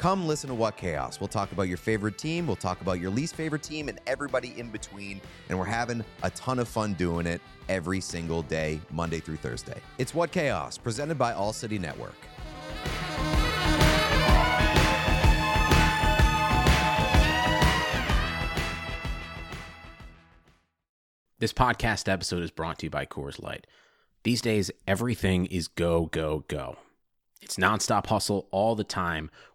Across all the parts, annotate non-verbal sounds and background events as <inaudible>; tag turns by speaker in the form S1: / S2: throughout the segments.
S1: come listen to What Chaos. We'll talk about your favorite team, we'll talk about your least favorite team, and everybody in between. And we're having a ton of fun doing it every single day, Monday through Thursday. It's What Chaos, presented by All City Network.
S2: This podcast episode is brought to you by Coors Light. These days, everything is go, go, go. It's nonstop hustle all the time.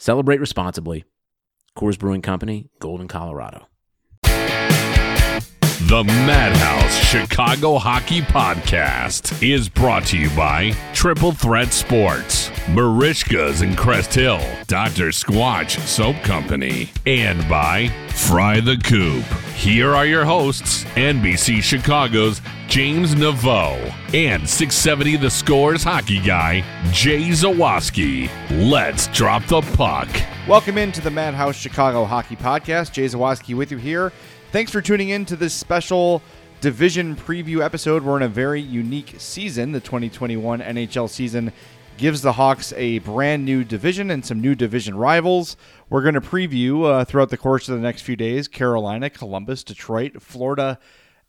S2: Celebrate responsibly. Coors Brewing Company, Golden, Colorado.
S3: The Madhouse Chicago Hockey Podcast is brought to you by Triple Threat Sports, Merichkas in Crest Hill, Dr. Squatch Soap Company, and by Fry the Coop. Here are your hosts, NBC Chicago's James Naveau and 670 The Scores hockey guy, Jay Zawaski. Let's drop the puck.
S4: Welcome into the Madhouse Chicago Hockey Podcast. Jay Zawaski with you here. Thanks for tuning in to this special division preview episode. We're in a very unique season. The 2021 NHL season gives the Hawks a brand new division and some new division rivals. We're going to preview uh, throughout the course of the next few days Carolina, Columbus, Detroit, Florida,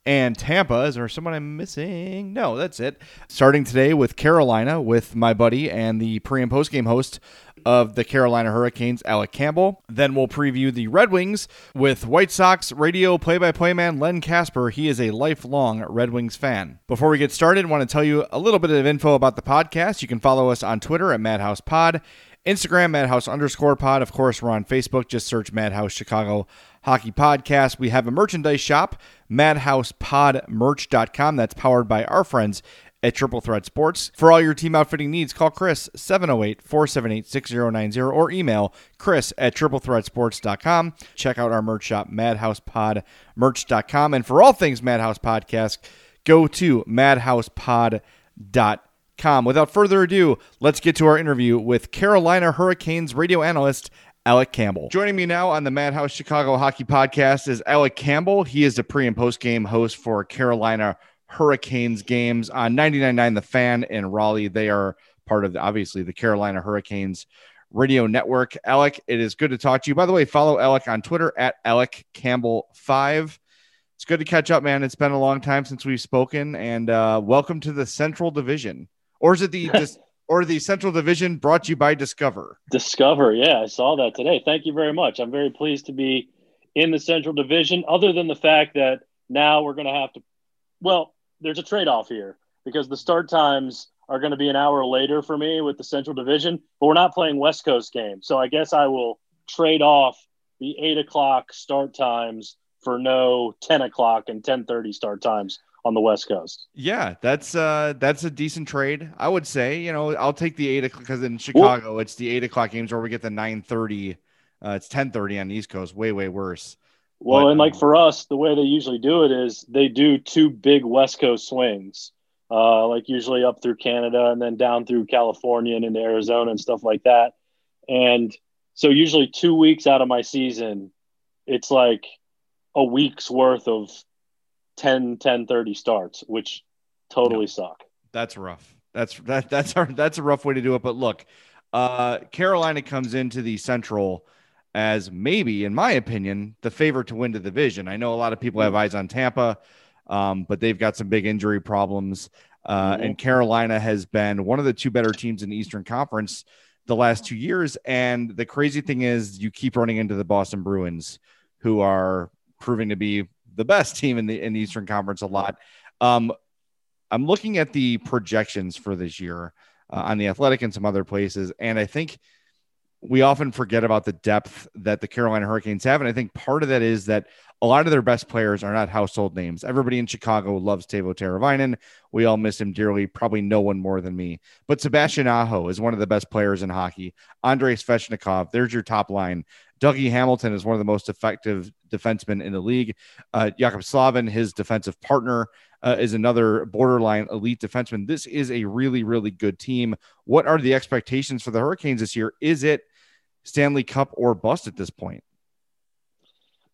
S4: and Tampa. Is there someone I'm missing? No, that's it. Starting today with Carolina with my buddy and the pre and post game host of the Carolina Hurricanes, Alec Campbell. Then we'll preview the Red Wings with White Sox radio play by play man Len Kasper. He is a lifelong Red Wings fan. Before we get started, I want to tell you a little bit of info about the podcast. You can follow us on Twitter at Madhouse Pod. Instagram, Madhouse underscore pod. Of course, we're on Facebook. Just search Madhouse Chicago Hockey Podcast. We have a merchandise shop, madhousepodmerch.com. That's powered by our friends at Triple Threat Sports. For all your team outfitting needs, call Chris 708 478 6090 or email Chris at triplethreatsports.com. Check out our merch shop, madhousepodmerch.com. And for all things Madhouse Podcast, go to madhousepod.com. Without further ado, let's get to our interview with Carolina Hurricanes radio analyst Alec Campbell. Joining me now on the Madhouse Chicago Hockey Podcast is Alec Campbell. He is the pre and post game host for Carolina Hurricanes games on 99.9 The Fan in Raleigh. They are part of the, obviously the Carolina Hurricanes radio network. Alec, it is good to talk to you. By the way, follow Alec on Twitter at Alec Campbell5. It's good to catch up, man. It's been a long time since we've spoken, and uh, welcome to the Central Division. Or is it the <laughs> or the Central Division brought to you by Discover?
S5: Discover, yeah, I saw that today. Thank you very much. I'm very pleased to be in the Central Division. Other than the fact that now we're going to have to, well, there's a trade off here because the start times are going to be an hour later for me with the Central Division, but we're not playing West Coast games. So I guess I will trade off the eight o'clock start times for no 10 o'clock and 1030 start times on the West Coast.
S4: Yeah, that's uh that's a decent trade. I would say, you know, I'll take the eight o'clock because in Chicago well, it's the eight o'clock games where we get the 930. Uh, it's 1030 on the East Coast, way, way worse.
S5: Well, but, and like um, for us, the way they usually do it is they do two big West Coast swings, uh, like usually up through Canada and then down through California and into Arizona and stuff like that. And So usually two weeks out of my season, it's like a week's worth of 10, 10, 30 starts, which totally suck.
S4: That's rough. That's that that's our that's a rough way to do it. But look, uh Carolina comes into the central as maybe, in my opinion, the favorite to win the division. I know a lot of people have eyes on Tampa, um, but they've got some big injury problems. Uh, mm-hmm. And Carolina has been one of the two better teams in the Eastern Conference the last two years. And the crazy thing is, you keep running into the Boston Bruins, who are proving to be the best team in the in the Eastern Conference a lot. Um, I'm looking at the projections for this year uh, on the Athletic and some other places, and I think we often forget about the depth that the Carolina Hurricanes have. And I think part of that is that a lot of their best players are not household names. Everybody in Chicago loves Teuvo Teravainen. We all miss him dearly. Probably no one more than me. But Sebastian Aho is one of the best players in hockey. Andrei Svechnikov, there's your top line. Dougie Hamilton is one of the most effective defensemen in the league. Uh, Jaccob Slavin, his defensive partner, uh, is another borderline elite defenseman. This is a really, really good team. What are the expectations for the Hurricanes this year? Is it Stanley Cup or bust at this point?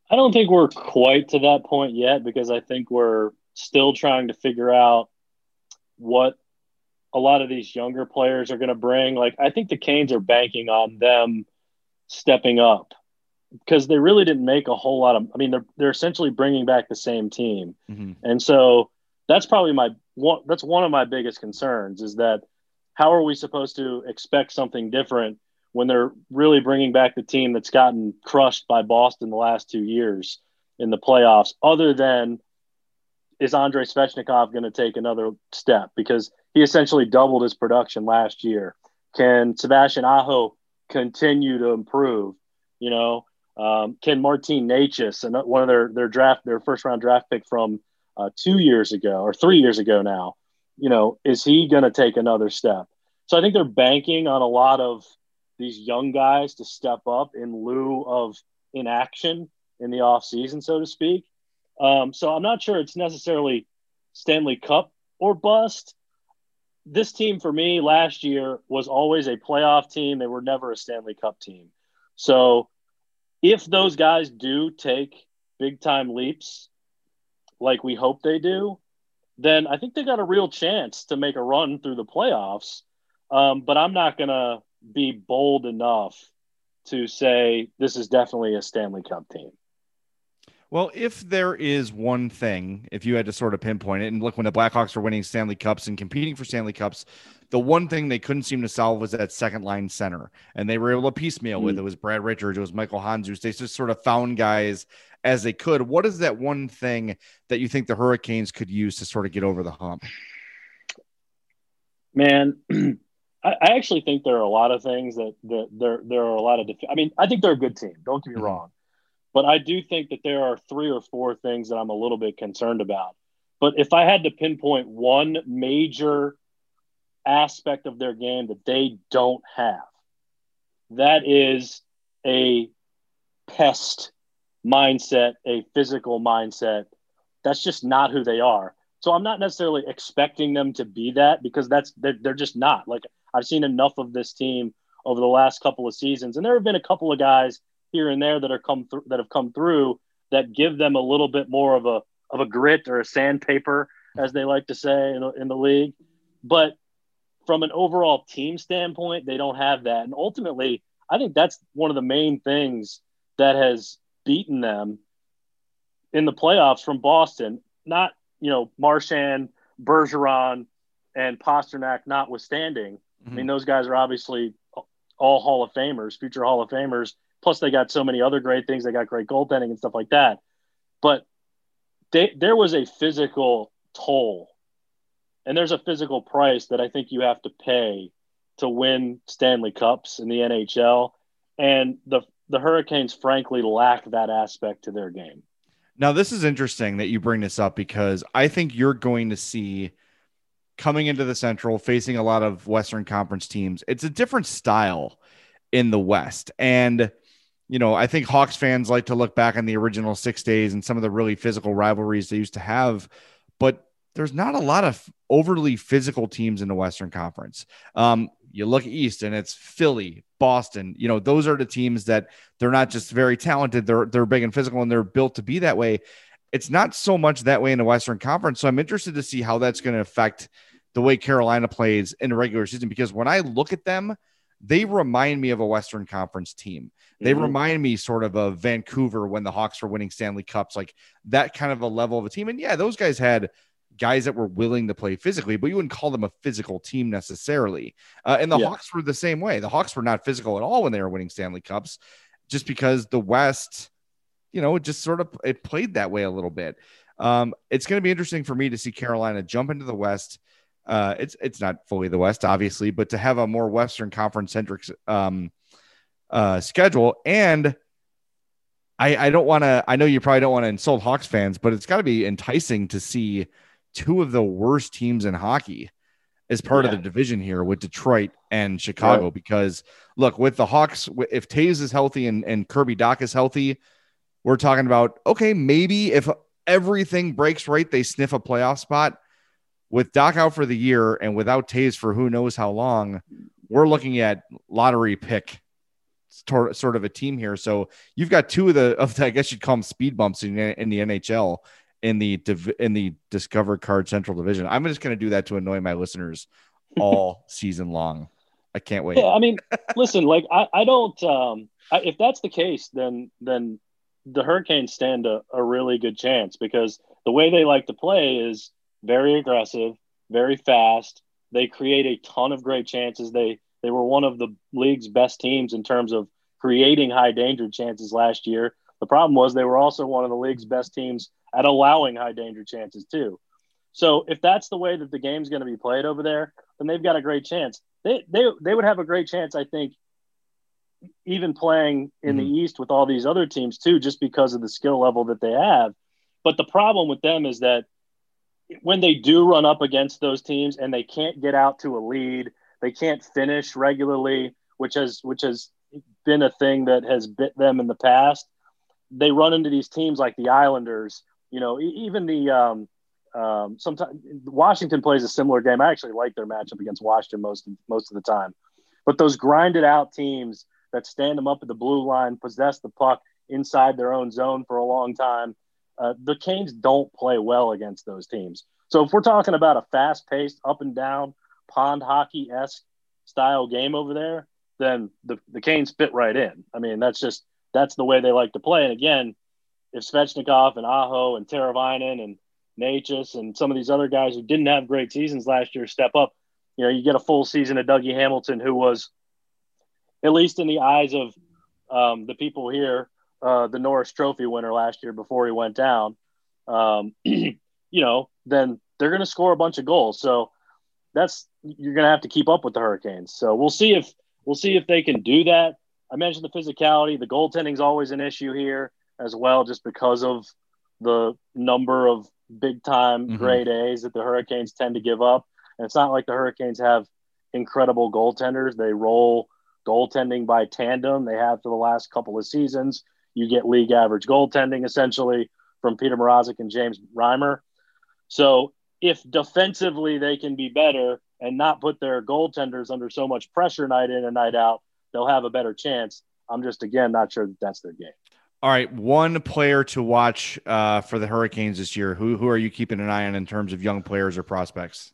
S5: I don't think we're quite to that point yet because I think we're still trying to figure out what a lot of these younger players are going to bring. Like, I think the Canes are banking on them stepping up because they really didn't make a whole lot of. I mean, they're they're essentially bringing back the same team, mm-hmm. and so that's probably my one. That's one of my biggest concerns is that how are we supposed to expect something different when they're really bringing back the team that's gotten crushed by Boston the last two years in the playoffs, other than is Andrei Svechnikov going to take another step because he essentially doubled his production last year. Can Sebastian Aho continue to improve? You know, um, can Martin Necas and one of their their draft their first round draft pick from uh, two years ago or three years ago now, you know, is he going to take another step? So I think they're banking on a lot of these young guys to step up in lieu of inaction in the off season, so to speak. Um, so I'm not sure it's necessarily Stanley Cup or bust. This team for me last year was always a playoff team. They were never a Stanley Cup team. So if those guys do take big time leaps, like we hope they do, then I think they got a real chance to make a run through the playoffs. Um, but I'm not going to be bold enough to say this is definitely a Stanley Cup team.
S4: Well, if there is one thing, if you had to sort of pinpoint it, and look, when the Blackhawks were winning Stanley Cups and competing for Stanley Cups, the one thing they couldn't seem to solve was that second line center. And they were able to piecemeal mm. with it. was Brad Richards, it was Michael Handzus. They just sort of found guys as they could. What is that one thing that you think the Hurricanes could use to sort of get over the hump?
S5: Man, <clears throat> I, I actually think there are a lot of things that, that there there are a lot of. Def- I mean, I think they're a good team. Don't get me mm-hmm. wrong, but I do think that there are three or four things that I'm a little bit concerned about. But if I had to pinpoint one major aspect of their game that they don't have, that is a pest mindset, a physical mindset. That's just not who they are. So I'm not necessarily expecting them to be that because that's they're, just not. Like I've seen enough of this team over the last couple of seasons, and there have been a couple of guys here and there that are come through that have come through that give them a little bit more of a of a grit or a sandpaper, as they like to say in, in the league. But from an overall team standpoint, they don't have that, and ultimately, I think that's one of the main things that has beaten them in the playoffs from Boston. Not you know Marchand, Bergeron, and Pastrnak notwithstanding, Mm-hmm. I mean, those guys are obviously all Hall of Famers, future Hall of Famers. Plus, they got so many other great things. They got great goaltending and stuff like that. But they, there was a physical toll, and there's a physical price that I think you have to pay to win Stanley Cups in the NHL. And the the Hurricanes, frankly, lack that aspect to their game.
S4: Now, this is interesting that you bring this up because I think you're going to see – coming into the Central, facing a lot of Western Conference teams. It's a different style in the West. And, you know, I think Hawks fans like to look back on the original six days and some of the really physical rivalries they used to have. But there's not a lot of overly physical teams in the Western Conference. Um, you look east and it's Philly, Boston. You know, those are the teams that they're not just very talented, they're they're big and physical and they're built to be that way. It's not so much that way in the Western Conference. So I'm interested to see how that's going to affect the way Carolina plays in the regular season because when I look at them, they remind me of a Western Conference team. They mm-hmm. remind me sort of of Vancouver when the Hawks were winning Stanley Cups, like that kind of a level of a team. And yeah, those guys had guys that were willing to play physically, but you wouldn't call them a physical team necessarily. Uh, and the yeah. Hawks were the same way. The Hawks were not physical at all when they were winning Stanley Cups, just because the West, you know, just sort of it played that way a little bit. Um, it's going to be interesting for me to see Carolina jump into the West. Uh, it's it's not fully the West, obviously, but to have a more Western Conference centric um, uh, schedule and I, I don't want to. I know you probably don't want to insult Hawks fans, but it's got to be enticing to see two of the worst teams in hockey as part yeah. of the division here with Detroit and Chicago. Right. Because look, with the Hawks, if Toews is healthy and, and Kirby Dach is healthy, we're talking about okay, maybe if everything breaks right, they sniff a playoff spot. With Dach out for the year and without Toews for who knows how long, we're looking at lottery pick sort of a team here. So you've got two of the of the, I guess you'd call them speed bumps in, in the NHL in the in the Discover Card Central Division. I'm just going to do that to annoy my listeners <laughs> all season long. I can't wait.
S5: Yeah, I mean, <laughs> listen, like I, I don't. Um, I, if that's the case, then then the Hurricanes stand a, a really good chance because the way they like to play is very aggressive, very fast. They create a ton of great chances. They they were one of the league's best teams in terms of creating high danger chances last year. The problem was they were also one of the league's best teams at allowing high danger chances too. So if that's the way that the game's going to be played over there, then they've got a great chance. They they they would have a great chance, I think, even playing in mm-hmm. the East with all these other teams too, just because of the skill level that they have. But the problem with them is that when they do run up against those teams and they can't get out to a lead, they can't finish regularly, which has which has been a thing that has bit them in the past. They run into these teams like the Islanders you know, even the um, um, sometimes Washington plays a similar game. I actually like their matchup against Washington most most of the time, but those grinded out teams that stand them up at the blue line, possess the puck inside their own zone for a long time. Uh, the Canes don't play well against those teams. So if we're talking about a fast-paced, up and down, pond hockey esque style game over there, then the the Canes fit right in. I mean, that's just that's the way they like to play. And again, if Svechnikov and Aho and Teravainen and Necas and some of these other guys who didn't have great seasons last year step up, you know, you get a full season of Dougie Hamilton, who was, at least in the eyes of um, the people here, uh, the Norris Trophy winner last year before he went down. Um, <clears throat> you know, then they're going to score a bunch of goals. So that's you're going to have to keep up with the Hurricanes. So we'll see if we'll see if they can do that. I mentioned the physicality. The goaltending is always an issue here as well, just because of the number of big time mm-hmm. grade A's that the Hurricanes tend to give up. And it's not like the Hurricanes have incredible goaltenders. They roll goaltending by tandem. They have for the last couple of seasons. You get league average goaltending essentially from Peter Mrazek and James Reimer. So if defensively they can be better and not put their goaltenders under so much pressure night in and night out, they'll have a better chance. I'm just again not sure that that's their game.
S4: All right, one player to watch uh, for the Hurricanes this year. Who who are you keeping an eye on in terms of young players or prospects?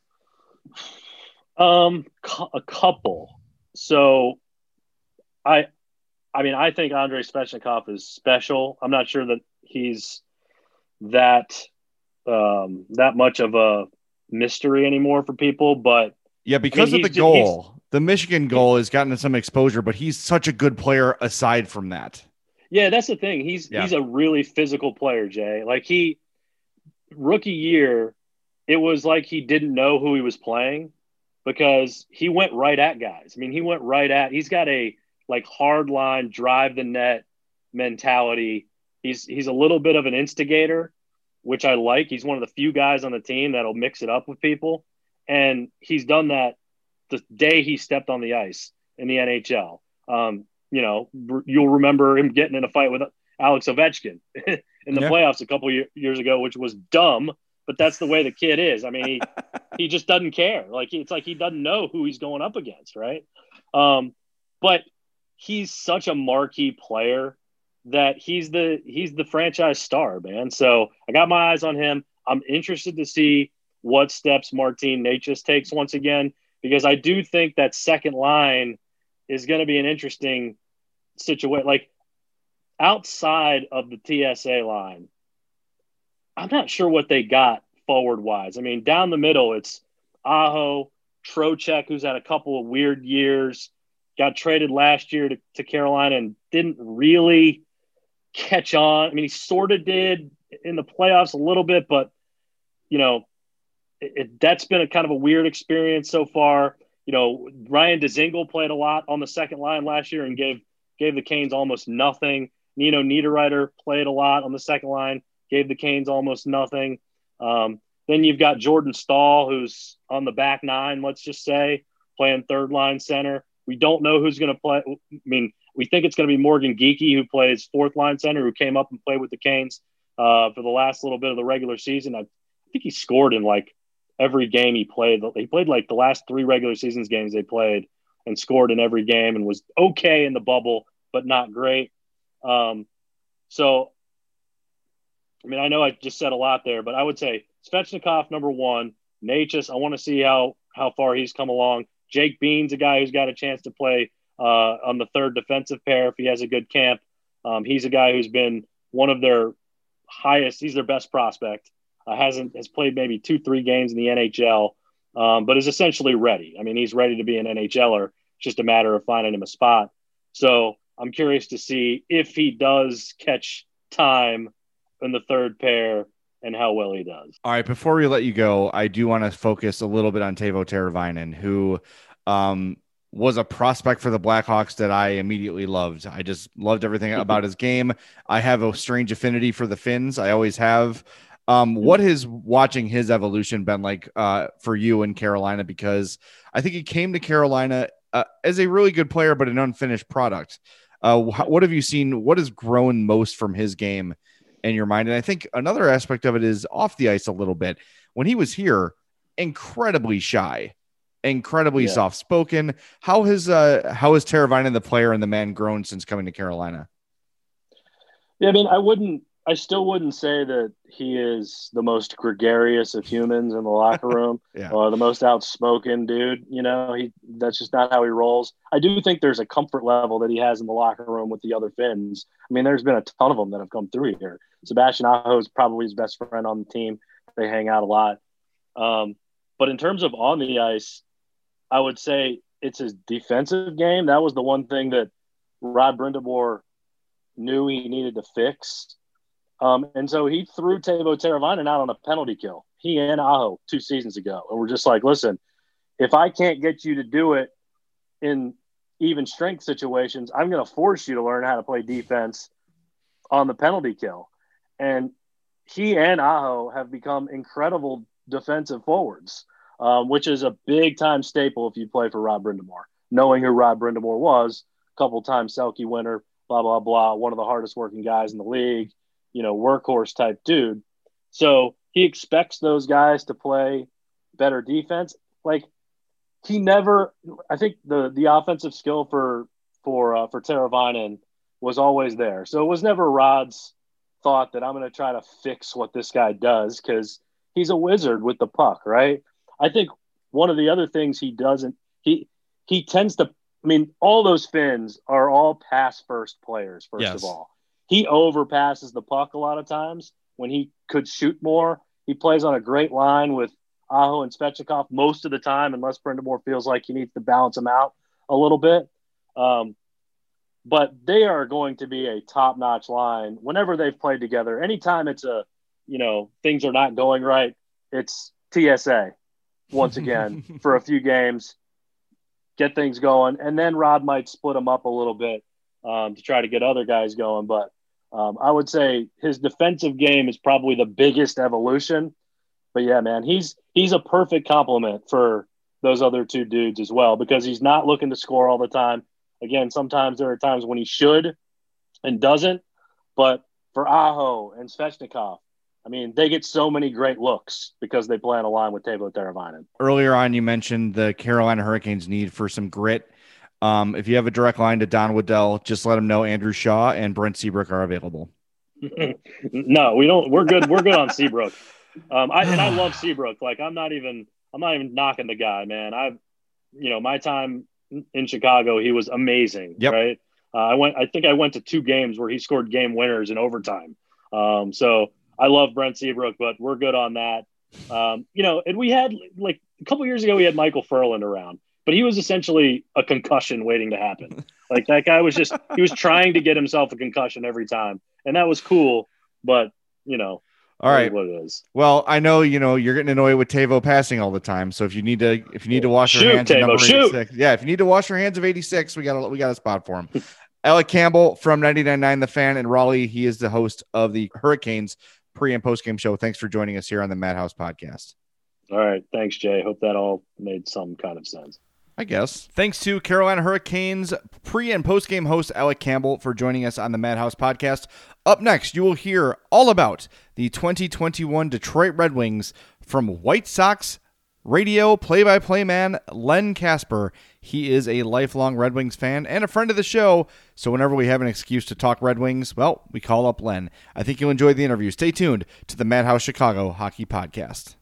S5: Um, a couple. So, I, I mean, I think Andrei Svechnikov is special. I'm not sure that he's that um, that much of a mystery anymore for people, but
S4: yeah, because I mean, of the goal, the Michigan goal has gotten some exposure, but he's such a good player aside from that.
S5: Yeah, that's the thing. He's yeah. he's a really physical player, Jay. Like he rookie year, it was like he didn't know who he was playing because he went right at guys. I mean, he went right at. He's got a like hard line, drive the net mentality. He's he's a little bit of an instigator, which I like. He's one of the few guys on the team that'll mix it up with people, and he's done that the day he stepped on the ice in the NHL. Um, you know, you'll remember him getting in a fight with Alex Ovechkin <laughs> in the yeah. playoffs a couple years ago, which was dumb, but that's the way the kid is. I mean, he, <laughs> he just doesn't care. Like it's like he doesn't know who he's going up against, right? Um, but he's such a marquee player that he's the he's the franchise star, man. So I got my eyes on him. I'm interested to see what steps Martin Necas takes once again because I do think that second line is going to be an interesting situation. Like outside of the TSA line, I'm not sure what they got forward wise. I mean, down the middle, it's Aho, Trocheck, who's had a couple of weird years, got traded last year to, to Carolina and didn't really catch on. I mean, he sort of did in the playoffs a little bit, but you know, it, it, that's been a kind of a weird experience so far. You know, Ryan Dzingel played a lot on the second line last year and gave gave the Canes almost nothing. Nino Niederreiter played a lot on the second line, gave the Canes almost nothing. Um, then you've got Jordan Staal, who's on the back nine, let's just say, playing third line center. We don't know who's going to play. I mean, we think it's going to be Morgan Geekie, who plays fourth line center, who came up and played with the Canes uh, for the last little bit of the regular season. I, think he scored in like every game he played. He played like the last three regular seasons games they played and scored in every game and was okay in the bubble, but not great. Um, so, I mean, I know I just said a lot there, but I would say Svechnikov number one, Necas. I want to see how how far he's come along. Jake Bean's a guy who's got a chance to play uh, on the third defensive pair if he has a good camp. Um, he's a guy who's been one of their highest. He's their best prospect. Uh, hasn't has played maybe two three games in the NHL, um, but is essentially ready. I mean, he's ready to be an NHLer. It's just a matter of finding him a spot. So I'm curious to see if he does catch time in the third pair and how well he does.
S4: All right, before we let you go, I do want to focus a little bit on Teuvo Teravainen, who um, was a prospect for the Blackhawks that I immediately loved. I just loved everything <laughs> about his game. I have a strange affinity for the Finns. I always have. Um, what has watching his evolution been like uh, for you in Carolina? Because I think he came to Carolina uh, as a really good player, but an unfinished product. Uh, what have you seen? What has grown most from his game in your mind? And I think another aspect of it is off the ice a little bit. When he was here, incredibly shy, incredibly yeah. soft spoken. How has uh how has Teravainen the player and the man grown since coming to Carolina?
S5: Yeah, I mean, I wouldn't I still wouldn't say that he is the most gregarious of humans in the <laughs> locker room yeah. or the most outspoken dude. You know, he that's just not how he rolls. I do think there's a comfort level that he has in the locker room with the other Finns. I mean, there's been a ton of them that have come through here. Sebastian Aho is probably his best friend on the team. They hang out a lot. Um, but in terms of on the ice, I would say it's his defensive game. That was the one thing that Rod Brind'Amour knew he needed to fix um, and so he threw Teuvo Teravainen out on a penalty kill. He and Aho two seasons ago, and we're just like, listen, if I can't get you to do it in even strength situations, I'm going to force you to learn how to play defense on the penalty kill. And he and Aho have become incredible defensive forwards, um, which is a big time staple if you play for Rod Brind'Amour. Knowing who Rod Brind'Amour was, a couple times Selke winner, blah blah blah, one of the hardest working guys in the league you know, workhorse type dude. So he expects those guys to play better defense. Like he never, I think the the offensive skill for for uh, for Teravainen was always there. So it was never Rod's thought that I'm going to try to fix what this guy does because he's a wizard with the puck, right? I think one of the other things he doesn't he he tends to. I mean, all those Finns are all pass first players. First yes. of all, he overpasses the puck a lot of times when he could shoot more. He plays on a great line with Aho and Svechnikov most of the time, unless Brind'Amour feels like he needs to balance him out a little bit. Um, but they are going to be a top notch line whenever they've played together. Anytime it's a, you know, things are not going right, it's TSA once again <laughs> for a few games, get things going. And then Rod might split them up a little bit um, to try to get other guys going. But um, I would say his defensive game is probably the biggest evolution. But yeah, man, he's he's a perfect complement for those other two dudes as well because he's not looking to score all the time. Again, sometimes there are times when he should and doesn't. But for Aho and Svechnikov, I mean, they get so many great looks because they play on a line with Teuvo Teravainen.
S4: Earlier on, you mentioned the Carolina Hurricanes need for some grit Um, if you have a direct line to Don Waddell, just let him know Andrew Shaw and Brent Seabrook are available. <laughs>
S5: no, we don't. We're good. We're good on Seabrook. Um, I and I <sighs> love Seabrook. Like I'm not even. I'm not even knocking the guy, man. I've, you know, my time in Chicago, he was amazing.
S4: Yep.
S5: Right. Uh, I went. I think I went to two games where he scored game winners in overtime. Um, so I love Brent Seabrook, but we're good on that. Um, you know, and we had like a couple years ago, we had Michael Ferland around, but he was essentially a concussion waiting to happen. like that guy was just he was trying to get himself a concussion every time, and that was cool. But you know,
S4: all right,
S5: what it is.
S4: Well, I know you know you're getting annoyed with Teuvo passing all the time. So if you need to, if you need to wash
S5: shoot,
S4: your hands,
S5: Teuvo, shoot.
S4: yeah, if you need to wash your hands of 86, we got a we got a spot for him. <laughs> Alec Campbell from 99.9 The Fan in Raleigh. He is the host of the Hurricanes pre and post game show. Thanks for joining us here on the Madhouse podcast.
S5: All right. Thanks, Jay. Hope that all made some kind of sense.
S4: I guess. Thanks to Carolina Hurricanes pre and post game host Alec Campbell for joining us on the Madhouse podcast. Up next, you will hear all about the 2021 Detroit Red Wings from White Sox radio play by play man Len Kasper. He is a lifelong Red Wings fan and a friend of the show. So whenever we have an excuse to talk Red Wings, well, we call up Len. I think you'll enjoy the interview. Stay tuned to the Madhouse Chicago Hockey Podcast.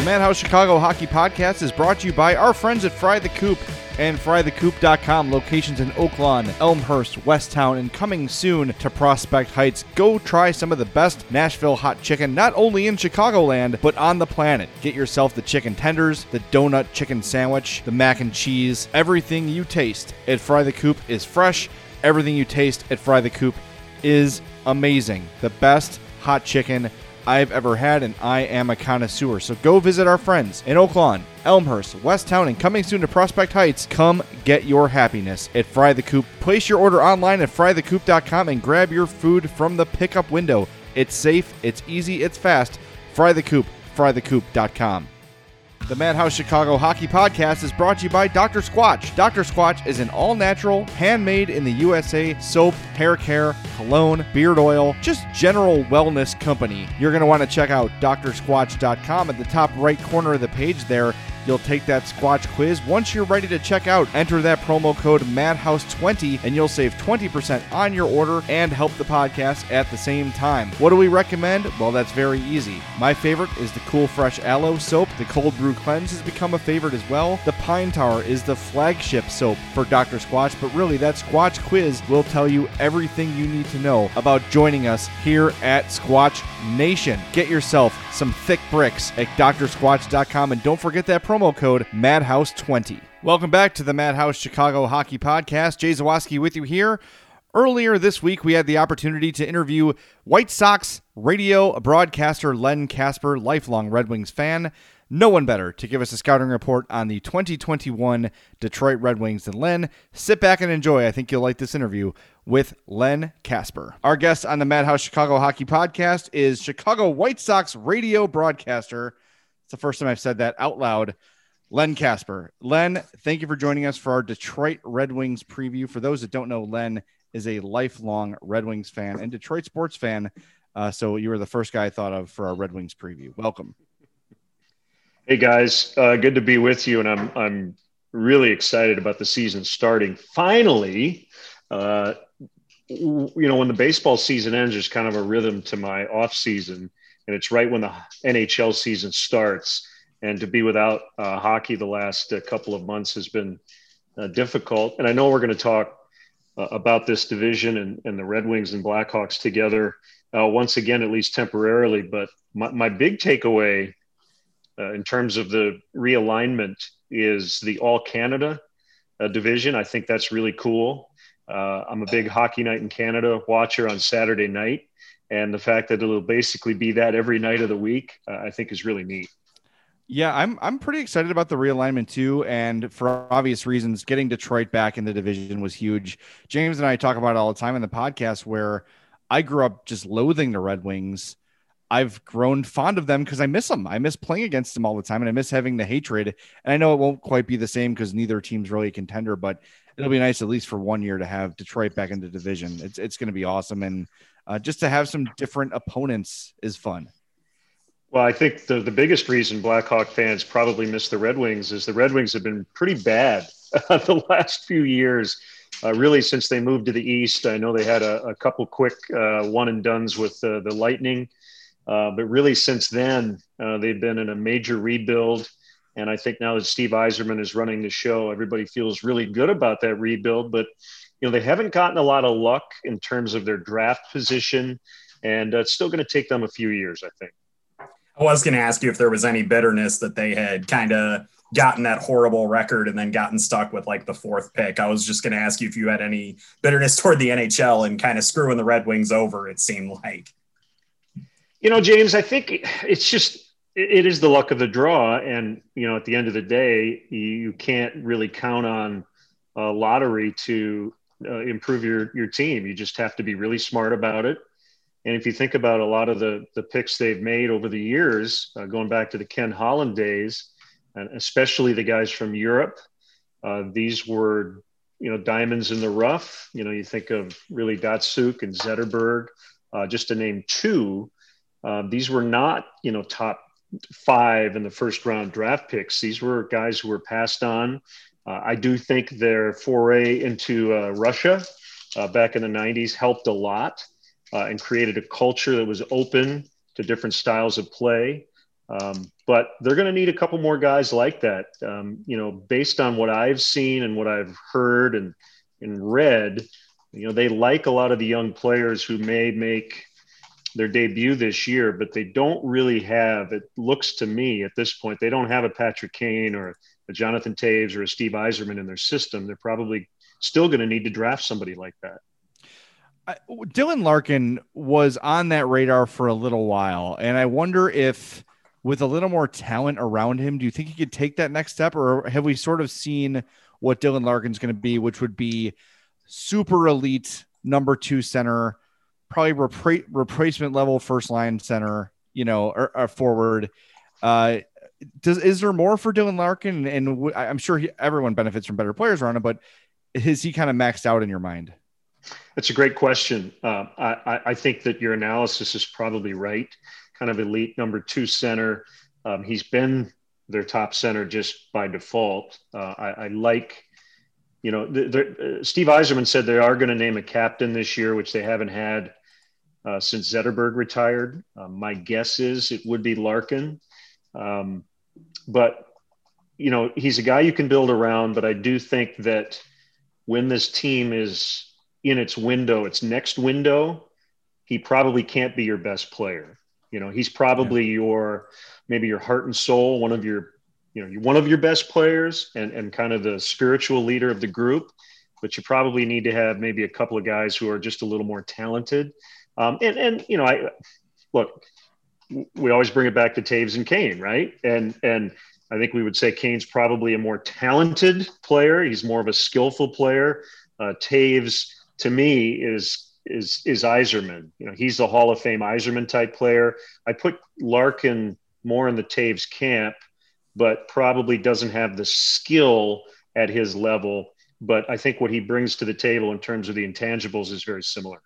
S4: The Madhouse Chicago Hockey Podcast is brought to you by our friends at Fry the Coop and frythecoop.com. Locations in Oaklawn, Elmhurst, Westtown, and coming soon to Prospect Heights. Go try some of the best Nashville hot chicken, not only in Chicagoland, but on the planet. Get yourself the chicken tenders, the donut chicken sandwich, the mac and cheese. Everything you taste at Fry the Coop is fresh. Everything you taste at Fry the Coop is amazing. The best hot chicken I've ever had, and I am a connoisseur. So go visit our friends in Oaklawn, Elmhurst, Westtown, and coming soon to Prospect Heights. Come get your happiness at Fry the Coop. Place your order online at frythecoop.com and grab your food from the pickup window. It's safe, it's easy, it's fast. Fry the Coop, frythecoop.com. The Madhouse Chicago Hockey Podcast is brought to you by Dr. Squatch. Dr. Squatch is an all natural, handmade in the USA soap, hair care, cologne, beard oil, just general wellness company. You're going to want to check out drsquatch.com. At the top right corner of the page, there, You'll take that Squatch quiz. Once you're ready to check out, enter that promo code MADHOUSE20 and you'll save 20% on your order and help the podcast at the same time. What do we recommend? Well, that's very easy. My favorite is the Cool Fresh Aloe soap. The Cold Brew Cleanse has become a favorite as well. The Pine Tar is the flagship soap for Dr. Squatch, but really, that Squatch quiz will tell you everything you need to know about joining us here at Squatch Nation. Get yourself some thick bricks at drsquatch.com and don't forget that promo code MADHOUSE20. Welcome back to the Madhouse Chicago Hockey Podcast. Jay Zawaski with you here. Earlier this week, we had the opportunity to interview White Sox radio broadcaster Len Kasper, lifelong Red Wings fan. No one better to give us a scouting report on the 2021 Detroit Red Wings than Len. Sit back and enjoy. I think you'll like this interview with Len Kasper. Our guest on the Madhouse Chicago Hockey Podcast is Chicago White Sox radio broadcaster. It's the first time I've said that out loud. Len Kasper. Len, thank you for joining us for our Detroit Red Wings preview. For those that don't know, Len is a lifelong Red Wings fan and Detroit sports fan. Uh, so you were the first guy I thought of for our Red Wings preview. Welcome.
S6: Hey guys, uh, good to be with you, and I'm I'm really excited about the season starting. Finally, uh, you know, when the baseball season ends, there's kind of a rhythm to my off season, and it's right when the NHL season starts. And to be without uh, hockey the last uh, couple of months has been uh, difficult. And I know we're going to talk uh, about this division and, and the Red Wings and Blackhawks together once again, at least temporarily. But my, my big takeaway uh, in terms of the realignment is the All Canada uh, division. I think that's really cool. Uh, I'm a big Hockey Night in Canada watcher on Saturday night, and the fact that it'll basically be that every night of the week, uh, I think is really neat.
S4: Yeah, I'm I'm pretty excited about the realignment too, and for obvious reasons, getting Detroit back in the division was huge. James and I talk about it all the time in the podcast where I grew up just loathing the Red Wings I've grown fond of them because I miss them. I miss playing against them all the time and I miss having the hatred. And I know it won't quite be the same because neither team's really a contender, but it'll be nice at least for one year to have Detroit back in the division. It's, it's going to be awesome. And uh, just to have some different opponents is fun.
S6: Well, I think the, the biggest reason Blackhawk fans probably miss the Red Wings is the Red Wings have been pretty bad <laughs> the last few years. Uh, really, since they moved to the east, I know they had a, a couple quick uh, one and duns with the Lightning, uh, but really since then uh, they've been in a major rebuild. And I think now that Steve Yzerman is running the show, everybody feels really good about that rebuild. But you know they haven't gotten a lot of luck in terms of their draft position, and uh, it's still going to take them a few years, I think.
S7: I was going to ask you if there was any bitterness that they had kind of gotten that horrible record and then gotten stuck with like the fourth pick. I was just going to ask you if you had any bitterness <laughs> toward the NHL and kind of screwing the Red Wings over, it seemed like.
S6: You know, James, I think it's just, it is the luck of the draw. And, you know, at the end of the day, you can't really count on a lottery to uh, improve your, your team. You just have to be really smart about it and if you think about a lot of the, the picks they've made over the years, uh, going back to the Ken Holland days, and especially the guys from Europe, uh, these were, you know, diamonds in the rough. You know, you think of really Datsyuk and Zetterberg, uh, just to name two. Um, these were not, you know, top five in the first round draft picks. These were guys who were passed on. Uh, I do think their foray into uh, Russia uh, back in the 90s helped a lot uh, and created a culture that was open to different styles of play. Um, but they're going to need a couple more guys like that. Um, you know, based on what I've seen and what I've heard and and read, you know, they like a lot of the young players who may make their debut this year, but they don't really have. It looks to me at this point they don't have a Patrick Kane or a Jonathan Toews or a Steve Yzerman in their system. They're probably still going to need to draft somebody like that.
S4: Dylan Larkin was on that radar for a little while, and I wonder if, with a little more talent around him, do you think he could take that next step, or have we sort of seen what Dylan Larkin's going to be, which would be super elite number two center, probably repra- replacement level first line center, you know, or, or forward. Uh, does is there more for Dylan Larkin? And, and I'm sure he, everyone benefits from better players around him, but is he kind of maxed out in your mind?
S6: That's a great question. Uh, I, I, think that your analysis is probably right. Kind of elite number two center. Um, he's been their top center just by default. Uh, I, I, like, you know, uh, Steve Yzerman said they are going to name a captain this year, which they haven't had uh, since Zetterberg retired. Um, my guess is it would be Larkin. Um, but, you know, he's a guy you can build around. But I do think that when this team is in its window, its next window, he probably can't be your best player. You know, he's probably yeah. your maybe your heart and soul, one of your you know one of your best players, and and kind of the spiritual leader of the group. But you probably need to have maybe a couple of guys who are just a little more talented. Um, and and you know, I look, we always bring it back to Toews and Kane, right? And and I think we would say Kane's probably a more talented player. He's more of a skillful player. Uh, Toews to me is is is Yzerman. You know, he's the Hall of Fame Yzerman type player. I put Larkin more in the Toews camp, but probably doesn't have the skill at his level. But I think what he brings to the table in terms of the intangibles is very similar.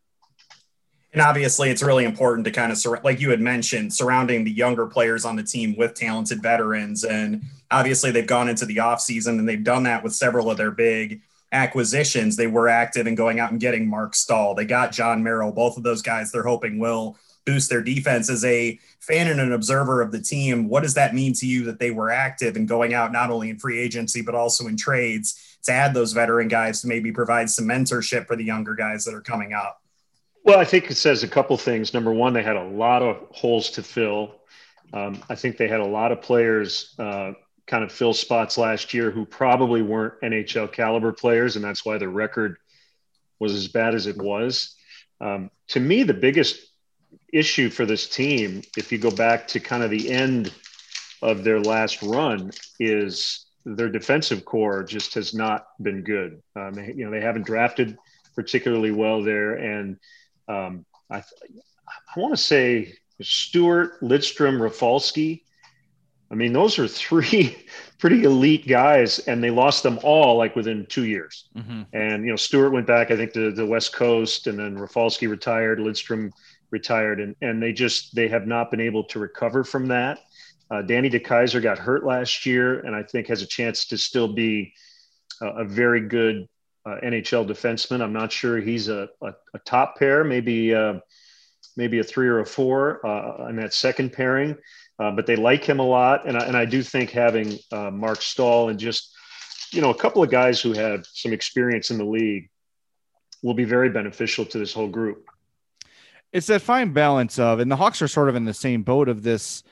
S7: And obviously, it's really important to kind of, sur- like you had mentioned, surrounding the younger players on the team with talented veterans. And obviously, they've gone into the offseason and they've done that with several of their big acquisitions, they were active in going out and getting Marc Staal. They got Jon Merrill. Both of those guys they're hoping will boost their defense. As a fan and an observer of the team, what does that mean to you that they were active and going out not only in free agency, but also in trades to add those veteran guys to maybe provide some mentorship for the younger guys that are coming up?
S6: Well, I think it says a couple things. Number one, they had a lot of holes to fill. Um, I think they had a lot of players uh, kind of fill spots last year who probably weren't NHL caliber players, and that's why the record was as bad as it was. Um, to me, the biggest issue for this team, if you go back to kind of the end of their last run, is their defensive core just has not been good. Um, you know, they haven't drafted particularly well there, and um, I, I want to say Stuart, Lidstrom, Rafalski I mean, those are three <laughs> pretty elite guys, and they lost them all like within two years. Mm-hmm. And you know, Stuart went back, I think, to the West Coast, and then Rafalski retired, Lidstrom retired, and and they just they have not been able to recover from that. Uh, Danny DeKeyser got hurt last year, and I think has a chance to still be a very good uh, NHL defenseman. I'm not sure he's a, a, a top pair, maybe uh, maybe a three or a four uh, in that second pairing. Uh, but they like him a lot, and I, and I do think having uh, Marc Staal and just you know a couple of guys who have some experience in the league will be very beneficial to this whole group.
S4: It's that fine balance of, and the Hawks are sort of in the same boat of this.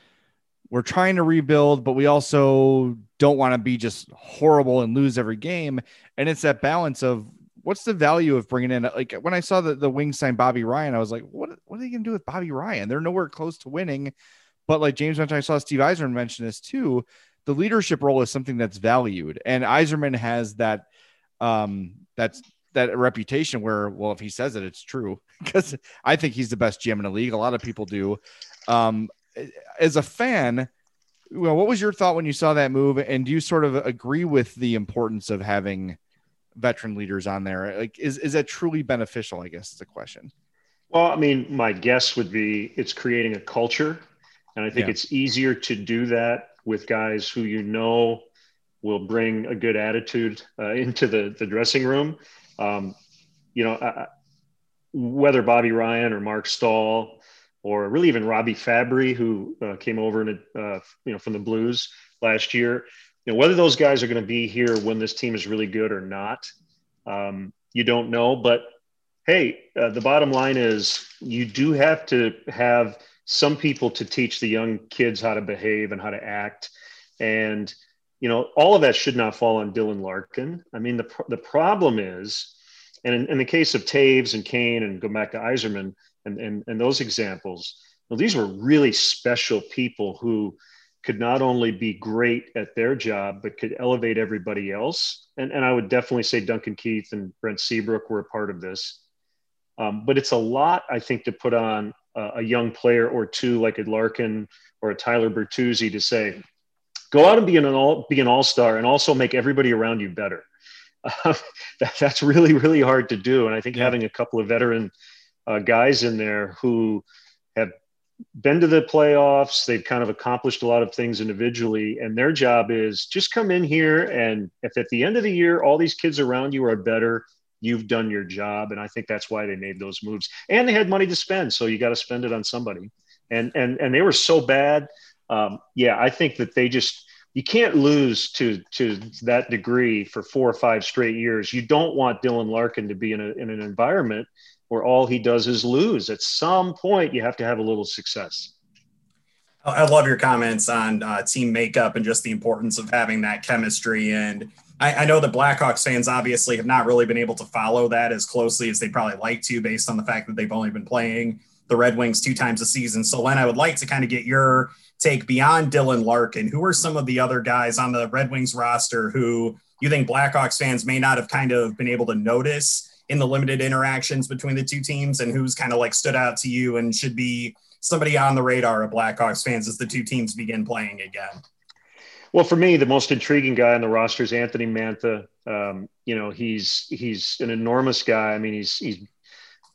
S4: We're trying to rebuild, but we also don't want to be just horrible and lose every game. And it's that balance of what's the value of bringing in like when I saw the the Wings sign Bobby Ryan, I was like, what what are they gonna do with Bobby Ryan? They're nowhere close to winning. But like James mentioned, I saw Steve Yzerman mention this too. The leadership role is something that's valued, and Yzerman has that um that's that reputation where well if he says it it's true <laughs> because I think he's the best GM in the league. A lot of people do. Um, as a fan, well, what was your thought when you saw that move? And do you sort of agree with the importance of having veteran leaders on there? Like, is is that truly beneficial? I guess is the question.
S6: Well, I mean, my guess would be it's creating a culture, and I think yeah. it's easier to do that with guys who you know will bring a good attitude uh, into the the dressing room. Um, you know, I, whether Bobby Ryan or Marc Staal or really even Robbie Fabbri, who uh, came over and uh, you know from the Blues last year. You know whether those guys are going to be here when this team is really good or not. Um, you don't know, but hey, uh, the bottom line is you do have to have some people to teach the young kids how to behave and how to act, and you know all of that should not fall on Dylan Larkin. I mean the the problem is, and in, in the case of Toews and Kane and go back to Yzerman and, and, and those examples, well, these were really special people who could not only be great at their job, but could elevate everybody else. And, and I would definitely say Duncan Keith and Brent Seabrook were a part of this. Um, but it's a lot, I think, to put on a, a young player or two like a Larkin or a Tyler Bertuzzi to say, go out and be an all be an all star and also make everybody around you better. Uh, <laughs> that, that's really really hard to do, and I think having a couple of veteran uh, guys in there who have been to the playoffs. They've kind of accomplished a lot of things individually, and their job is just come in here and if at the end of the year all these kids around you are better, you've done your job. And I think that's why they made those moves. And they had money to spend, so you got to spend it on somebody. And and and they were so bad. Um, yeah, I think that they just you can't lose to to that degree for four or five straight years. You don't want Dylan Larkin to be in a in an environment where all he does is lose. At some point, you have to have a little success.
S7: I love your comments on uh, team makeup and just the importance of having that chemistry. And I, I, know the Blackhawks fans obviously have not really been able to follow that as closely as they probably like to, based on the fact that they've only been playing the Red Wings two times a season. So, Len, I would like to kind of get your take beyond Dylan Larkin. Who are some of the other guys on the Red Wings roster who you think Blackhawks fans may not have kind of been able to notice? In the limited interactions between the two teams and who's kind of like stood out to you and should be somebody on the radar of Blackhawks fans as the two teams begin playing again?
S6: Well, for me, the most intriguing guy on the roster is Anthony Mantha. Um, you know, he's he's an enormous guy. I mean, he's he's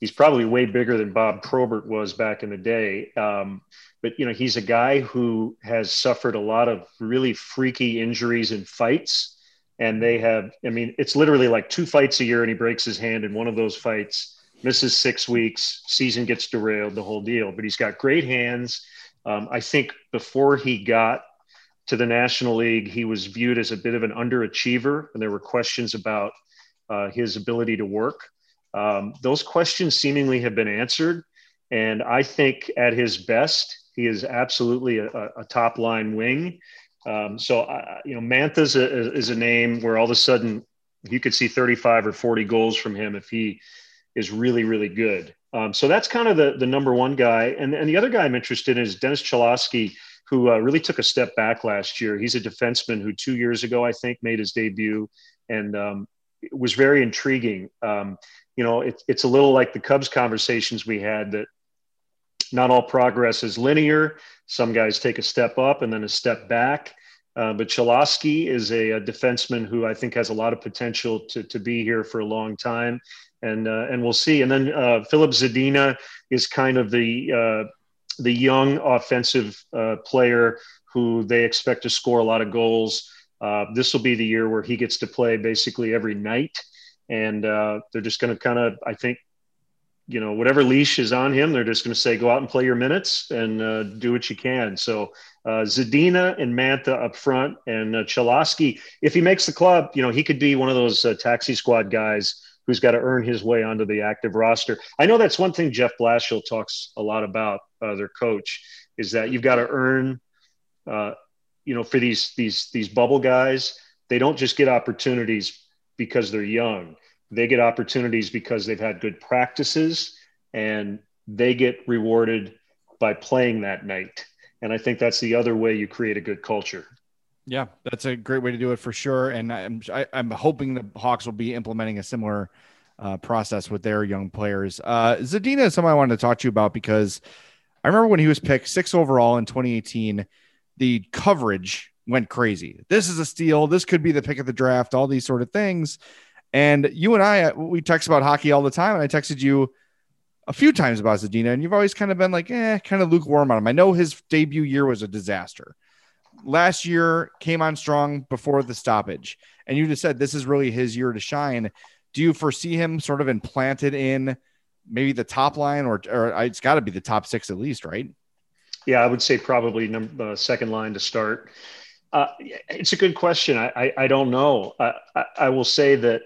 S6: he's probably way bigger than Bob Probert was back in the day. Um, but you know, he's a guy who has suffered a lot of really freaky injuries and fights and they have i mean it's literally like two fights a year and he breaks his hand in one of those fights misses six weeks season gets derailed the whole deal. But he's got great hands. Um, i think before he got to the national league he was viewed as a bit of an underachiever and there were questions about uh, his ability to work. Um, those questions seemingly have been answered and i think at his best he is absolutely a, a top line wing um, so, uh, you know, Mantha's a, is a name where all of a sudden you could see 35 or 40 goals from him if he is really, really good. Um, so that's kind of the, the number one guy. And, and the other guy I'm interested in is Dennis Cholowski, who uh, really took a step back last year. He's a defenseman who two years ago, I think, made his debut and um, was very intriguing. Um, you know, it, it's a little like the Cubs conversations we had that not all progress is linear. Some guys take a step up and then a step back. Uh, but Cholowski is a, a, defenseman who I think has a lot of potential to, to be here for a long time. And, uh, and we'll see. And then uh, Filip Zadina is kind of the, uh, the young offensive uh, player who they expect to score a lot of goals. this will be the year where he gets to play basically every night. And they're just going to kind of, I think, you know, whatever leash is on him, they're just going to say, go out and play your minutes and uh, do what you can. So uh, Zadina and Mantha up front, and uh, Cholowski, if he makes the club, you know, he could be one of those uh, taxi squad guys who's got to earn his way onto the active roster. I know that's one thing Jeff Blashill talks a lot about, uh, their coach, is that you've got to earn, uh, you know, for these these these bubble guys, they don't just get opportunities because they're young. They get opportunities because they've had good practices and they get rewarded by playing that night. And I think that's the other way you create a good culture.
S4: Yeah, that's a great way to do it for sure. And I'm I, am i am hoping the Hawks will be implementing a similar uh, process with their young players. Uh, Zadina is someone I wanted to talk to you about because I remember when he was picked six overall in 2018, the coverage went crazy. This is a steal. This could be the pick of the draft. All these sort of things. And you and I, we text about hockey all the time. And I texted you a few times about Zadina, and you've always kind of been like, eh, kind of lukewarm on him. I know his debut year was a disaster last year came on strong before the stoppage, and you just said this is really his year to shine. Do you foresee him sort of implanted in maybe the top line, or, or it's got to be the top six at least, right?
S6: Yeah, I would say probably number uh, second line to start. Uh, it's a good question. I I, I don't know. I, I, I will say that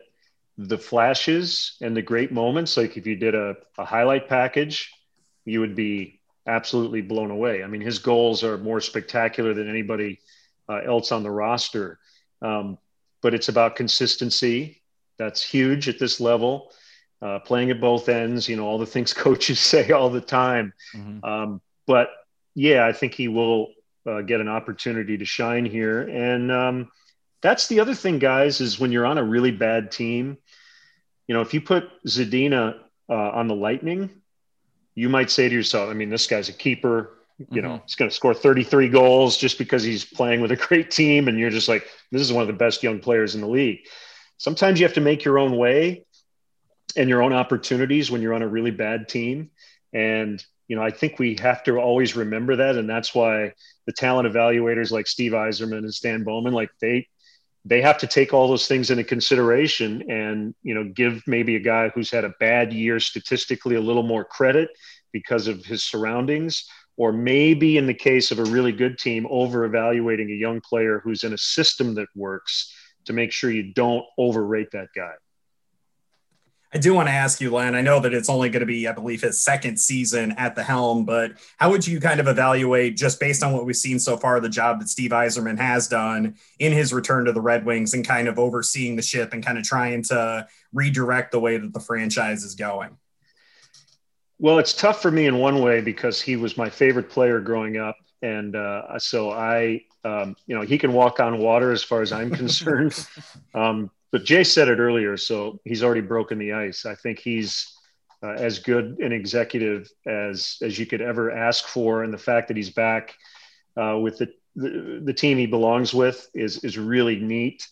S6: the flashes and the great moments, like if you did a, a highlight package, you would be absolutely blown away. I mean, his goals are more spectacular than anybody uh, else on the roster. Um, but it's about consistency. That's huge at this level. Uh, playing at both ends, you know, all the things <laughs> coaches say all the time. Mm-hmm. Um, but yeah, I think he will uh, get an opportunity to shine here. And um, that's the other thing, guys, is when you're on a really bad team, you know, if you put Zadina uh, on the Lightning, you might say to yourself, I mean, this guy's a keeper. You mm-hmm. know, he's going to score 33 goals just because he's playing with a great team. And you're just like, this is one of the best young players in the league. Sometimes you have to make your own way and your own opportunities when you're on a really bad team. And, you know, I think we have to always remember that. And that's why the talent evaluators like Steve Yzerman and Stan Bowman, like they, they have to take all those things into consideration and you know give maybe a guy who's had a bad year statistically a little more credit because of his surroundings. Or maybe in the case of a really good team over evaluating a young player who's in a system that works to make sure you don't overrate that guy
S7: I do want to ask you, Len. I know that it's only going to be, I believe, his second season at the helm, but how would you kind of evaluate, just based on what we've seen so far, the job that Steve Yzerman has done in his return to the Red Wings and kind of overseeing the ship and kind of trying to redirect the way that the franchise is going?
S6: Well, it's tough for me in one way because he was my favorite player growing up. And uh, so I, um, you know, he can walk on water as far as I'm concerned. <laughs> um, but Jay said it earlier, so he's already broken the ice. I think he's uh, as good an executive as as you could ever ask for, and the fact that he's back uh, with the, the, the team he belongs with is is really neat.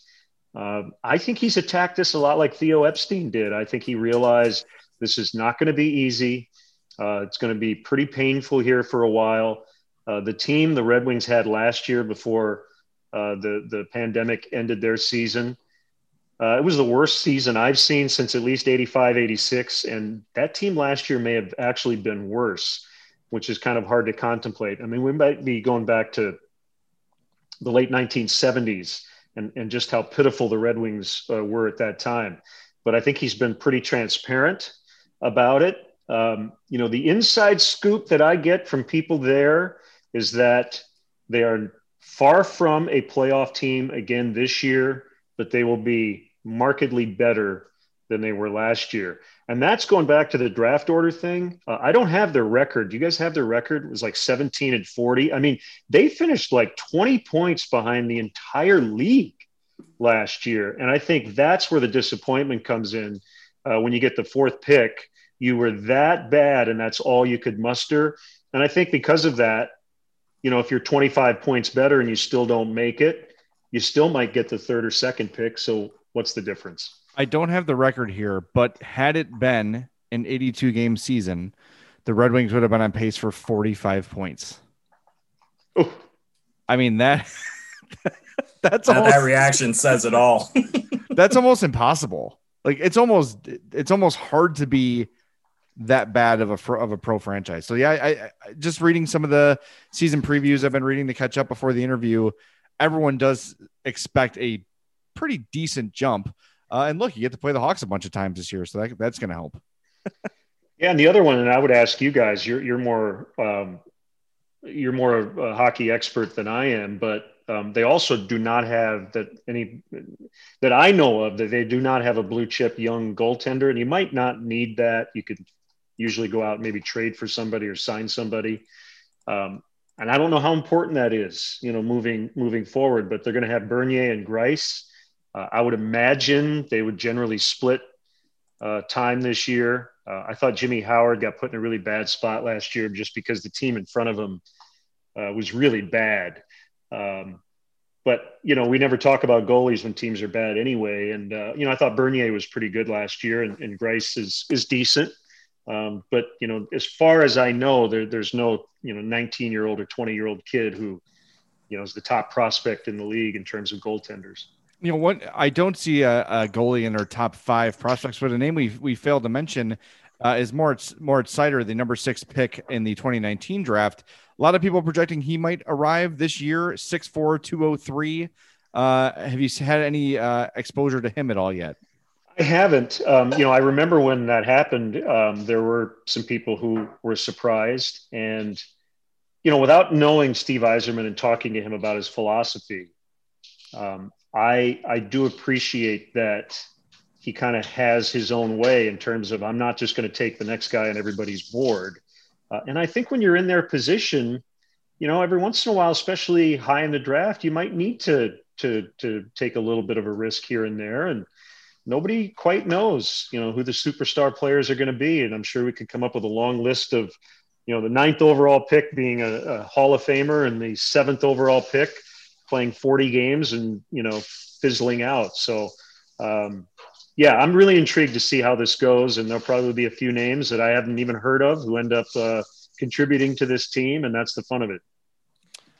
S6: Uh, I think he's attacked this a lot like Theo Epstein did. I think he realized this is not going to be easy. Uh, it's going to be pretty painful here for a while. Uh, the team the Red Wings had last year before uh, the the pandemic ended their season uh, it was the worst season I've seen since at least 85, 86. And that team last year may have actually been worse, which is kind of hard to contemplate. I mean, we might be going back to the late 1970s and, and just how pitiful the Red Wings uh, were at that time. But I think he's been pretty transparent about it. Um, you know, the inside scoop that I get from people there is that they are far from a playoff team again this year, but they will be markedly better than they were last year. And that's going back to the draft order thing. Uh, I don't have their record. Do you guys have their record? It was like 17 and 40. I mean, they finished like 20 points behind the entire league last year. And I think that's where the disappointment comes in uh, when you get the fourth pick. You were that bad, and that's all you could muster. And I think because of that, you know, if you're 25 points better and you still don't make it, you still might get the third or second pick. So What's the difference?
S4: I don't have the record here, but had it been an 82 game season, the Red Wings would have been on pace for 45 points.
S6: Ooh.
S4: I mean that <laughs> that's
S7: Now
S4: almost,
S7: that reaction says it all. <laughs>
S4: that's almost impossible. Like it's almost it's almost hard to be that bad of a fr- of a pro franchise. So yeah, I, I just reading some of the season previews I've been reading to catch up before the interview. Everyone does expect a pretty decent jump. Uh, and look, you get to play the Hawks a bunch of times this year, so that, that's going to help. <laughs>
S6: Yeah, and the other one, and I would ask you guys, you're you're more um, you're more a hockey expert than I am, but um, they also do not have that any that I know of that they do not have a blue chip young goaltender, and you might not need that. You could usually go out and maybe trade for somebody or sign somebody. Um, and I don't know how important that is, you know, moving moving forward. But they're going to have Bernier and Greiss. Uh, I would imagine they would generally split uh, time this year. Uh, I thought Jimmy Howard got put in a really bad spot last year just because the team in front of him uh, was really bad. Um, but you know, we never talk about goalies when teams are bad anyway. And uh, you know, I thought Bernier was pretty good last year, and, and is is decent. Um, but you know, as far as I know, there, there's no you know 19 year old or 20 year old kid who you know is the top prospect in the league in terms of goaltenders.
S4: You know what? I don't see a, a goalie in our top five prospects, but a name we we failed to mention uh, is Moritz Moritz Seider, the number six pick in the 2019 draft. A lot of people projecting he might arrive this year, 6'4", 203. Uh, have you had any uh, exposure to him at all yet?
S6: I haven't. Um, you know, I remember when that happened. Um, there were some people who were surprised, and you know, without knowing Steve Yzerman and talking to him about his philosophy, um, I I do appreciate that he kind of has his own way in terms of I'm not just going to take the next guy on everybody's board. Uh, and I think when you're in their position, you know, every once in a while, especially high in the draft, you might need to to to take a little bit of a risk here and there. And nobody quite knows, you know, who the superstar players are going to be. And I'm sure we could come up with a long list of, you know, the ninth overall pick being a, a Hall of Famer and the seventh overall pick playing 40 games and you know fizzling out. So. Um, yeah, I'm really intrigued to see how this goes, and there'll probably be a few names that I haven't even heard of who end up uh, contributing to this team, and that's the fun of it.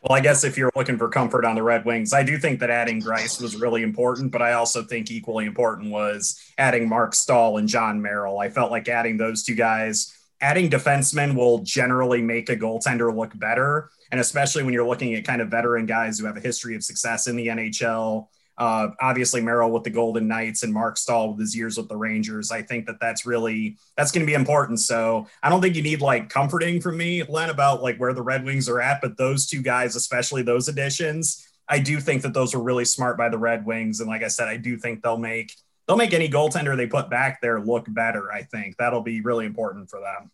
S7: Well, I guess if you're looking for comfort on the Red Wings, I do think that adding Greiss was really important, but I also think equally important was adding Marc Staal and Jon Merrill. I felt like adding those two guys, adding defensemen will generally make a goaltender look better. And especially when you're looking at kind of veteran guys who have a history of success in the NHL, uh, obviously, Merrill with the Golden Knights and Marc Staal with his years with the Rangers. I think that that's really that's going to be important. So I don't think you need like comforting from me, Len, about like where the Red Wings are at. But those two guys, especially those additions, I do think that those are really smart by the Red Wings. And like I said, I do think they'll make they'll make any goaltender they put back there look better. I think that'll be really important for them.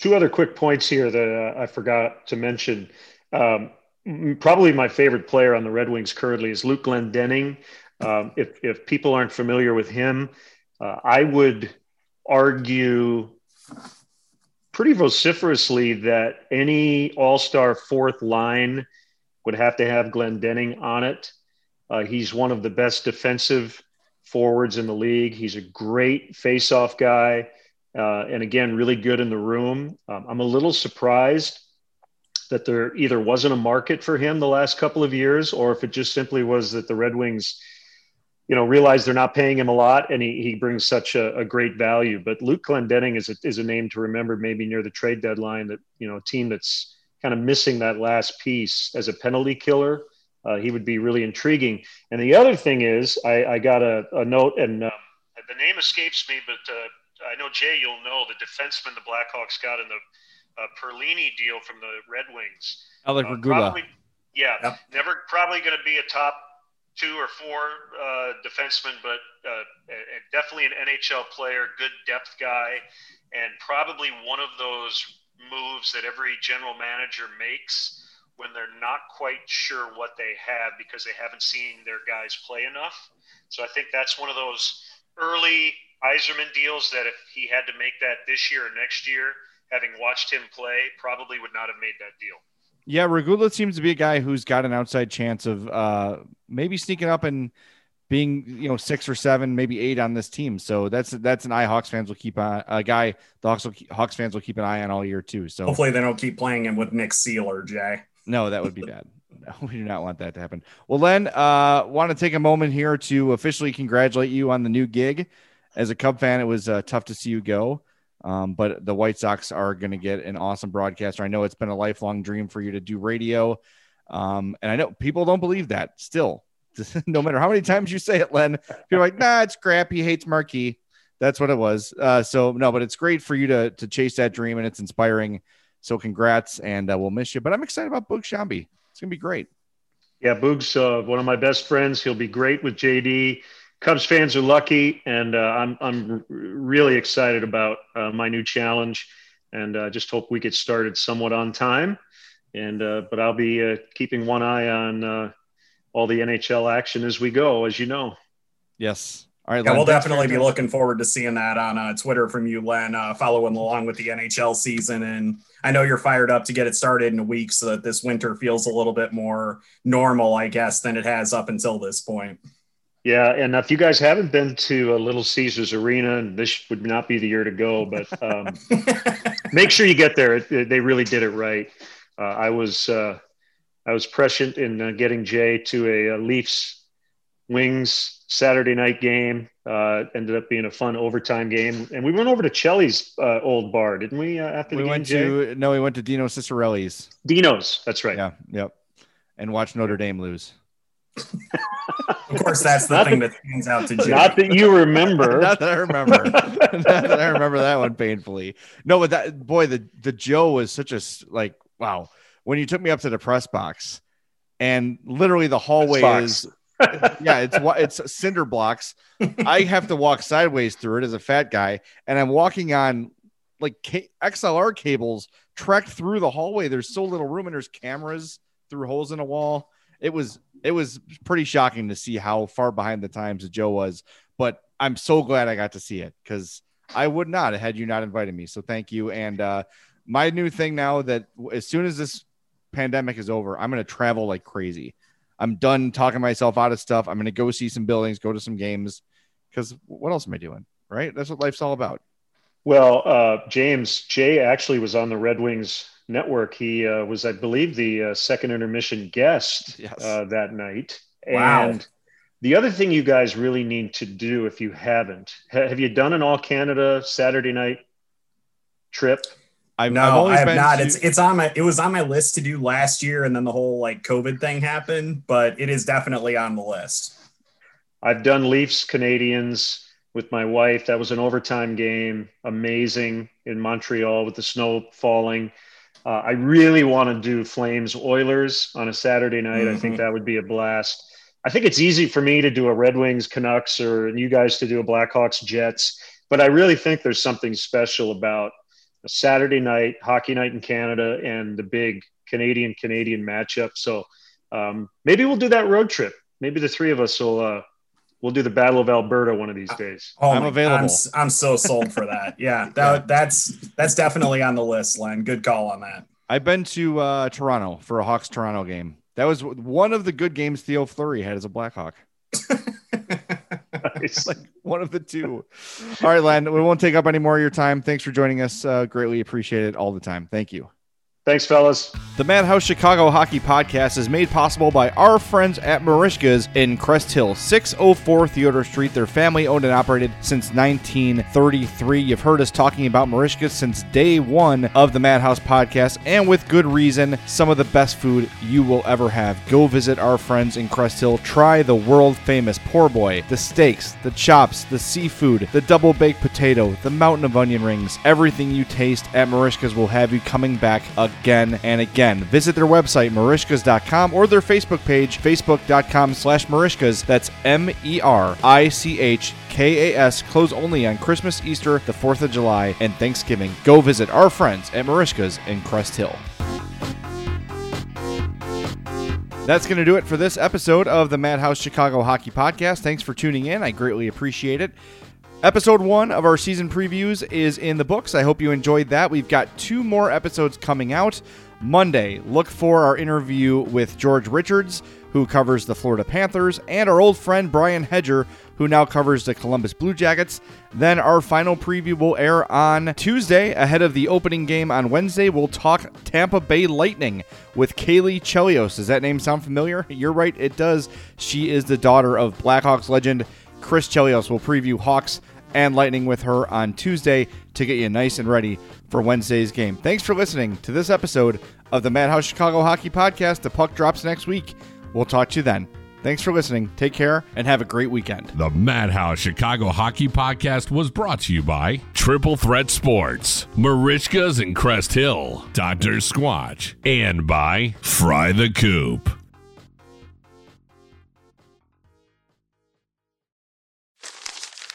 S6: Two other quick points here that uh, I forgot to mention. Um, probably my favorite player on the Red Wings currently is Luke Glendening. Um, if, if people aren't familiar with him, uh, I would argue pretty vociferously that any all star fourth line would have to have Glendening on it. Uh, he's one of the best defensive forwards in the league. He's a great face-off guy, uh, and again, really good in the room. Um, I'm a little surprised that there either wasn't a market for him the last couple of years, or if it just simply was that the Red Wings, you know, realize they're not paying him a lot and he, he brings such a, a great value. But Luke Glendening is a, is a name to remember maybe near the trade deadline that, you know, a team that's kind of missing that last piece as a penalty killer. Uh, he would be really intriguing. And the other thing is, I, I got a, a, note, and uh, the name escapes me, but uh, I know Jay, you'll know the defenseman the Blackhawks got in the uh, Perlini deal from the Red Wings.
S4: Alec
S6: uh,
S4: Regula.
S6: Yeah,
S7: Yep.
S6: never probably going to be a top two or four uh, defenseman, but uh, a- definitely an NHL player, good depth guy, and probably one of those moves that every general manager makes when they're not quite sure what they have because they haven't seen their guys play enough. So I think that's one of those early Yzerman deals that if he had to make that this year or next year, having watched him play, probably would not have made that deal.
S4: Yeah, Regula seems to be a guy who's got an outside chance of uh, maybe sneaking up and being, you know, six or seven, maybe eight on this team. So that's that's an eye Hawks fans will keep on a guy the Hawks will, keep- Hawks fans will keep an eye on all year too. So
S7: Hopefully, they don't keep playing him with Nick Seeler, Jay.
S4: No, that would be bad. <laughs> we do not want that to happen. Well, Len, uh, want to take a moment here to officially congratulate you on the new gig. As a Cub fan, it was uh, tough to see you go, um, but the White Sox are going to get an awesome broadcaster. I know it's been a lifelong dream for you to do radio, um, and I know people don't believe that still. <laughs> no matter how many times you say it, Len, you're like, nah, it's crap. He hates Marquee. That's what it was. Uh, so no, but it's great for you to to chase that dream, and it's inspiring. So congrats, and uh, we'll miss you. But I'm excited about Boog Sciambi. It's gonna be great.
S6: Yeah, Boog's uh, one of my best friends. He'll be great with JD. Cubs fans are lucky, and uh, I'm I'm really excited about uh, my new challenge, and uh, just hope we get started somewhat on time. And uh, but I'll be uh, keeping one eye on uh, all the NHL action as we go, as you know.
S4: Yes. All right.
S7: Yeah,
S4: Len,
S7: we'll definitely be looking forward to seeing that on uh, Twitter from you, Len, uh, following along with the NHL season. And I know you're fired up to get it started in a week so that this winter feels a little bit more normal, I guess, than it has up until this point.
S6: Yeah, and if you guys haven't been to a Little Caesars Arena, and this would not be the year to go, but um, <laughs> make sure you get there. It, it- they really did it right. Uh, I was uh, I was prescient in uh, getting Jay to a, uh Leafs Wings Saturday night game. Uh, ended up being a fun overtime game, and we went over to Cheli's uh, old bar, didn't we? Uh, after the
S4: We
S6: game,
S4: went
S6: Jay?
S4: to no, we went to Dino Ciccarelli's.
S6: Dino's. That's right.
S4: Yeah. Yep. And watch Notre Dame lose. <laughs>
S7: Of course, that's the
S6: Not
S7: thing
S6: that-
S7: that stands out to Jay.
S6: Not that you remember. <laughs>
S4: Not that I remember. <laughs> Not that I remember that one painfully. No, but that boy, the the Joe was such a s- like wow. When you took me up to the press box, and literally the hallway
S6: box.
S4: is yeah, it's it's cinder blocks. I have to walk sideways through it as a fat guy, and I'm walking on like XLR cables tracked through the hallway. There's so little room, and there's cameras through holes in a wall. It was it was pretty shocking to see how far behind the times Joe was. But I'm so glad I got to see it because I would not had you not invited me. So thank you. And uh, my new thing now that as soon as this pandemic is over, I'm going to travel like crazy. I'm done talking myself out of stuff. I'm going to go see some buildings, go to some games because what else am I doing? Right? That's what life's all about.
S6: Well, uh, James Jay actually was on the Red Wings network. He uh, was, I believe, the uh, second intermission guest
S4: Yes.
S6: uh, that night.
S7: Wow.
S6: And the other thing you guys really need to do, if you haven't, ha- have you done an All Canada Saturday night trip?
S4: I've,
S7: No,
S4: I've always
S7: I have
S4: been
S7: not.
S4: to-
S7: It's it's on my it was on my list to do last year, and then the whole like COVID thing happened. But it is definitely on the list.
S6: I've done Leafs Canadiens with my wife. That was an overtime game, amazing in Montreal with the snow falling. Uh, I really want to do Flames Oilers on a Saturday night. I think
S7: Mhm.
S6: that would be a blast. I think it's easy for me to do a Red Wings Canucks or you guys to do a Blackhawks Jets, but I really think there's something special about a Saturday night hockey night in Canada and the big Canadian Canadian matchup. So um, maybe we'll do that road trip. Maybe the three of us will uh, we'll do the Battle of Alberta one of these days.
S7: Oh
S4: I'm
S7: my-
S4: available.
S7: I'm, s- I'm so sold for that. Yeah, <laughs> that, that's that's definitely on the list, Len. Good call on that.
S4: I've been to uh, Toronto for a Hawks Toronto game. That was one of the good games Theo Fleury had as a Blackhawk. <laughs>
S6: Nice.
S4: like one of the two. All right, Len, we won't take up any more of your time. Thanks for joining us. Uh, greatly appreciate it all the time. Thank you.
S6: Thanks, fellas.
S4: The Madhouse Chicago Hockey Podcast is made possible by our friends at Merichka's in Crest Hill, 604 Theodore Street. They're family owned and operated since 1933. You've heard us talking about Merichka's since day one of the Madhouse Podcast, and with good reason. Some of the best food you will ever have. Go visit our friends in Crest Hill. Try the world famous poor boy, the steaks, the chops, the seafood, the double baked potato, the mountain of onion rings. Everything you taste at Merichka's will have you coming back again and again. Visit their website, merichkas.com, or their Facebook page, facebook.com slash merichkas. That's M E R I C H K A S. Close only on Christmas, Easter, the 4th of July, and Thanksgiving. Go visit our friends at Merichka's in Crest Hill. That's going to do it for this episode of the Madhouse Chicago Hockey Podcast. Thanks for tuning in. I greatly appreciate it. Episode one of our season previews is in the books. I hope you enjoyed that. We've got two more episodes coming out. Monday, look for our interview with George Richards, who covers the Florida Panthers, and our old friend Brian Hedger, who now covers the Columbus Blue Jackets. Then our final preview will air on Tuesday ahead of the opening game on Wednesday. We'll talk Tampa Bay Lightning with Caley Chelios. Does that name sound familiar? <laughs> You're right, it does. She is the daughter of Blackhawks legend Chris Chelios. We'll preview Hawks and Lightning with her on Tuesday to get you nice and ready for Wednesday's game. Thanks for listening to this episode of the Madhouse Chicago Hockey Podcast. The puck drops next week. We'll talk to you then. Thanks for listening. Take care and have a great weekend.
S3: The Madhouse Chicago Hockey Podcast was brought to you by Triple Threat Sports, Merichkas in Crest Hill, Dr. Squatch, and by Fry the Coop.